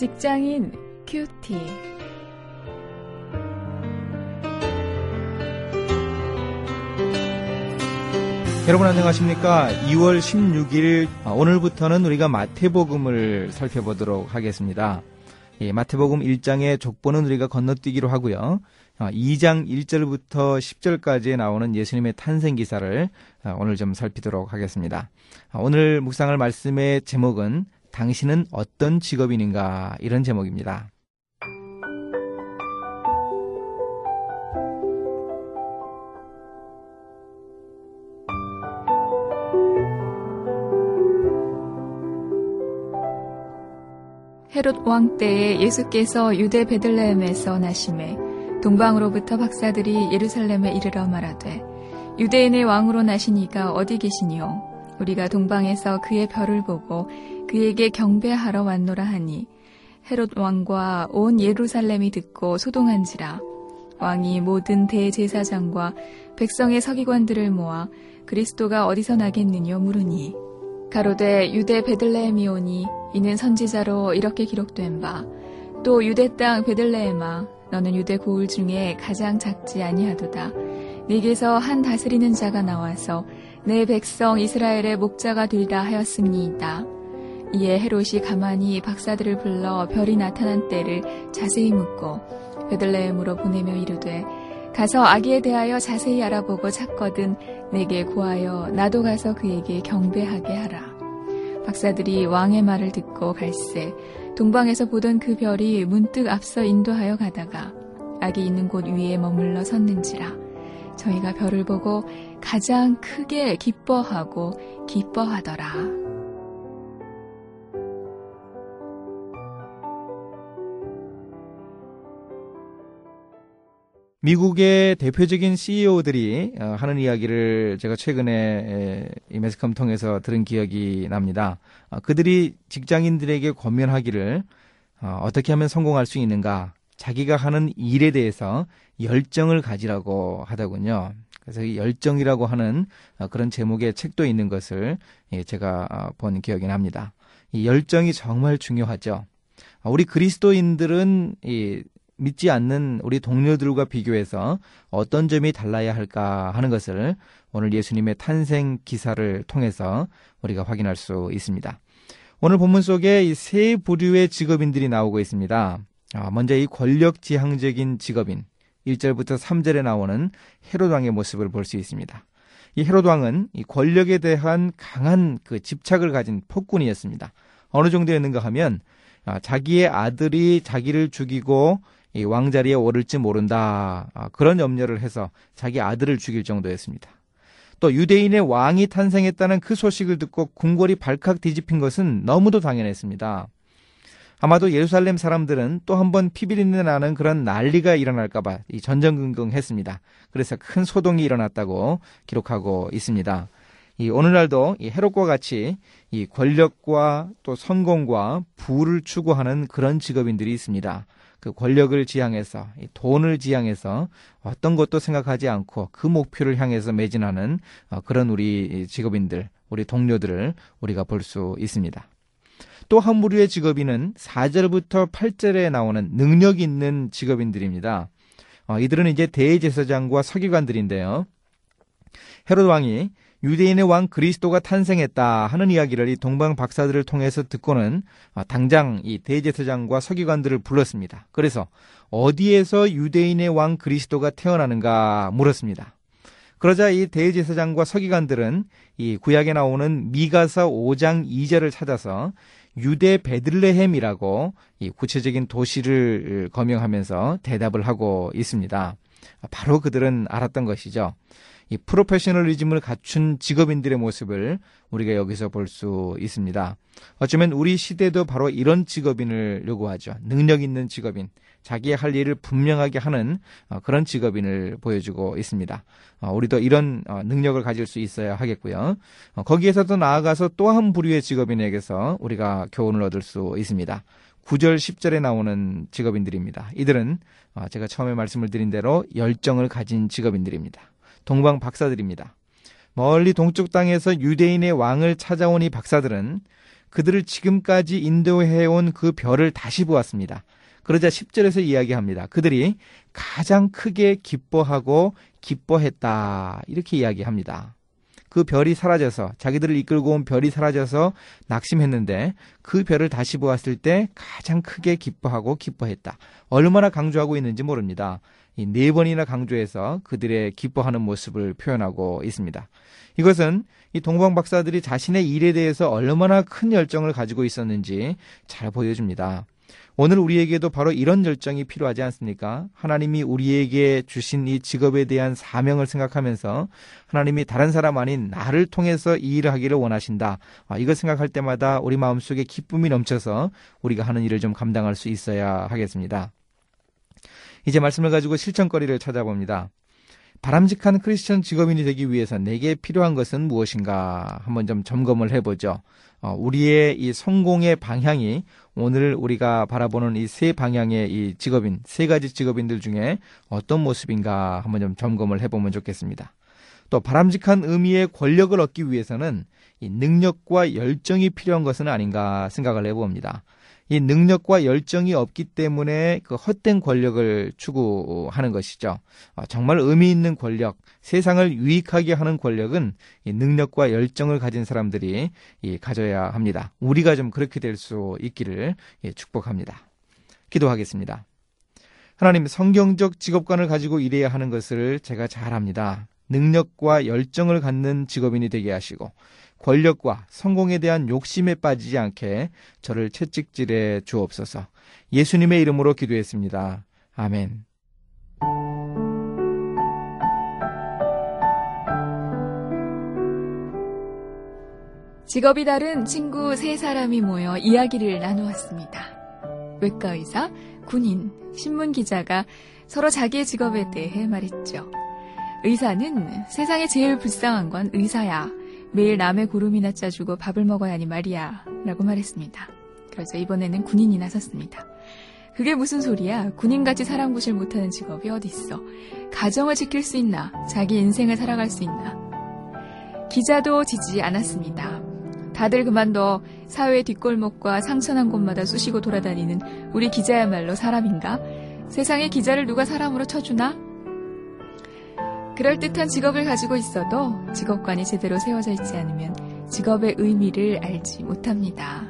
직장인 큐티. 여러분 안녕하십니까? 2월 16일 아, 오늘부터는 우리가 마태복음을 살펴보도록 하겠습니다. 예, 마태복음 1장의 족보는 우리가 건너뛰기로 하고요. 2장 아, 1절부터 10절까지에 나오는 예수님의 탄생 기사를 아, 오늘 좀 살피도록 하겠습니다. 오늘 묵상할 말씀의 제목은 당신은 어떤 직업인인가 이런 제목입니다. 헤롯 왕 때에 예수께서 유대 베들레헴에서 나심에 동방으로부터 박사들이 예루살렘에 이르러 말하되 유대인의 왕으로 나시니가 어디 계시니요 우리가 동방에서 그의 별을 보고 그에게 경배하러 왔노라 하니 헤롯 왕과 온 예루살렘이 듣고 소동한지라 왕이 모든 대제사장과 백성의 서기관들을 모아 그리스도가 어디서 나겠느냐 물으니 가로되 유대 베들레헴이오니 이는 선지자로 이렇게 기록된 바 또 유대 땅 베들레헴아 너는 유대 고을 중에 가장 작지 아니하도다. 네게서 한 다스리는 자가 나와서 내 백성 이스라엘의 목자가 되리라 하였음니이다 이에 헤롯이 가만히 박사들을 불러 별이 나타난 때를 자세히 묻고 베들레헴으로 보내며 이르되 가서 아기에 대하여 자세히 알아보고 찾거든 내게 구하여 나도 가서 그에게 경배하게 하라. 박사들이 왕의 말을 듣고 갈새 동방에서 보던 그 별이 문득 앞서 인도하여 가다가 아기 있는 곳 위에 머물러 섰는지라 저희가 별을 보고 가장 크게 기뻐하고 기뻐하더라. 미국의 대표적인 CEO들이 어, 하는 이야기를 제가 최근에 이 매스컴 통해서 들은 기억이 납니다. 어, 그들이 직장인들에게 권면하기를 어, 어떻게 하면 성공할 수 있는가, 자기가 하는 일에 대해서 열정을 가지라고 하더군요. 그래서 이 열정이라고 하는 그런 제목의 책도 있는 것을 예, 제가 본 기억이 납니다. 이 열정이 정말 중요하죠. 우리 그리스도인들은 이 믿지 않는 우리 동료들과 비교해서 어떤 점이 달라야 할까 하는 것을 오늘 예수님의 탄생 기사를 통해서 우리가 확인할 수 있습니다. 오늘 본문 속에 이 세 부류의 직업인들이 나오고 있습니다. 아, 먼저 이 권력지향적인 직업인 1절부터 3절에 나오는 헤로당의 모습을 볼 수 있습니다. 이 헤로당은 이 권력에 대한 강한 그 집착을 가진 폭군이었습니다. 어느 정도였는가 하면 아, 자기의 아들이 자기를 죽이고 이 왕자리에 오를지 모른다. 아, 그런 염려를 해서 자기 아들을 죽일 정도였습니다. 또 유대인의 왕이 탄생했다는 그 소식을 듣고 궁궐이 발칵 뒤집힌 것은 너무도 당연했습니다. 아마도 예루살렘 사람들은 또 한 번 피비린내 나는 그런 난리가 일어날까봐 전전긍긍했습니다. 그래서 큰 소동이 일어났다고 기록하고 있습니다. 이 오늘날도 이 헤롯과 같이 이 권력과 또 성공과 부를 추구하는 그런 직업인들이 있습니다. 그 권력을 지향해서 돈을 지향해서 어떤 것도 생각하지 않고 그 목표를 향해서 매진하는 어, 그런 우리 직업인들, 우리 동료들을 우리가 볼 수 있습니다. 또 한 부류의 직업인은 4절부터 8절에 나오는 능력 있는 직업인들입니다. 어, 이들은 이제 대제사장과 서기관들인데요. 헤롯 왕이 유대인의 왕 그리스도가 탄생했다 하는 이야기를 이 동방 박사들을 통해서 듣고는 아, 당장 이 대제사장과 서기관들을 불렀습니다. 그래서 어디에서 유대인의 왕 그리스도가 태어나는가 물었습니다. 그러자 이 대제사장과 서기관들은 이 구약에 나오는 미가서 5장 2절을 찾아서 유대 베들레헴이라고 이 구체적인 도시를 거명하면서 대답을 하고 있습니다. 바로 그들은 알았던 것이죠. 이 프로페셔널리즘을 갖춘 직업인들의 모습을 우리가 여기서 볼 수 있습니다. 어쩌면 우리 시대도 바로 이런 직업인을 요구하죠. 능력 있는 직업인, 자기의 할 일을 분명하게 하는 어, 그런 직업인을 보여주고 있습니다. 어, 우리도 이런 어, 능력을 가질 수 있어야 하겠고요. 거기에서도 나아가서 또 한 부류의 직업인에게서 우리가 교훈을 얻을 수 있습니다. 9절, 10절에 나오는 직업인들입니다. 이들은 제가 처음에 말씀을 드린 대로 열정을 가진 직업인들입니다. 동방 박사들입니다. 멀리 동쪽 땅에서 유대인의 왕을 찾아온 이 박사들은 그들을 지금까지 인도해온 그 별을 다시 보았습니다. 그러자 10절에서 이야기합니다. 그들이 가장 크게 기뻐하고 기뻐했다. 이렇게 이야기합니다. 그 별이 사라져서 자기들을 이끌고 온 별이 사라져서 낙심했는데 그 별을 다시 보았을 때 가장 크게 기뻐하고 기뻐했다. 얼마나 강조하고 있는지 모릅니다. 이네 번이나 강조해서 그들의 기뻐하는 모습을 표현하고 있습니다. 이것은 이 동방 박사들이 자신의 일에 대해서 얼마나 큰 열정을 가지고 있었는지 잘 보여줍니다. 오늘 우리에게도 바로 이런 열정이 필요하지 않습니까? 하나님이 우리에게 주신 이 직업에 대한 사명을 생각하면서 하나님이 다른 사람 아닌 나를 통해서 이 일을 하기를 원하신다. 아, 이걸 생각할 때마다 우리 마음속에 기쁨이 넘쳐서 우리가 하는 일을 좀 감당할 수 있어야 하겠습니다. 이제 말씀을 가지고 실천거리를 찾아봅니다. 바람직한 크리스천 직업인이 되기 위해서 내게 필요한 것은 무엇인가 한번 좀 점검을 해보죠. 어, 우리의 이 성공의 방향이 오늘 우리가 바라보는 이 세 방향의 이 직업인, 세 가지 직업인들 중에 어떤 모습인가 한번 좀 점검을 해보면 좋겠습니다. 또 바람직한 의미의 권력을 얻기 위해서는 이 능력과 열정이 필요한 것은 아닌가 생각을 해봅니다. 이 능력과 열정이 없기 때문에 그 헛된 권력을 추구하는 것이죠. 어, 정말 의미 있는 권력, 세상을 유익하게 하는 권력은 이 능력과 열정을 가진 사람들이 가져야 합니다. 우리가 좀 그렇게 될 수 있기를 예, 축복합니다. 기도하겠습니다. 하나님 성경적 직업관을 가지고 일해야 하는 것을 제가 잘 압니다. 능력과 열정을 갖는 직업인이 되게 하시고 권력과 성공에 대한 욕심에 빠지지 않게 저를 채찍질해 주옵소서. 예수님의 이름으로 기도했습니다. 아멘. 직업이 다른 친구 세 사람이 모여 이야기를 나누었습니다. 외과 의사, 군인, 신문 기자가 서로 자기의 직업에 대해 말했죠. 의사는 세상에 제일 불쌍한 건 의사야. 매일 남의 구름이나 짜주고 밥을 먹어야 하니 말이야. 라고 말했습니다. 그래서 이번에는 군인이 나섰습니다. 그게 무슨 소리야? 군인같이 사랑구실 못하는 직업이 어딨어? 가정을 지킬 수 있나? 자기 인생을 살아갈 수 있나? 기자도 지지 않았습니다. 다들 그만둬 사회 뒷골목과 상처난 곳마다 쑤시고 돌아다니는 우리 기자야말로 사람인가? 세상에 기자를 누가 사람으로 쳐주나? 그럴듯한 직업을 가지고 있어도 직업관이 제대로 세워져 있지 않으면 직업의 의미를 알지 못합니다.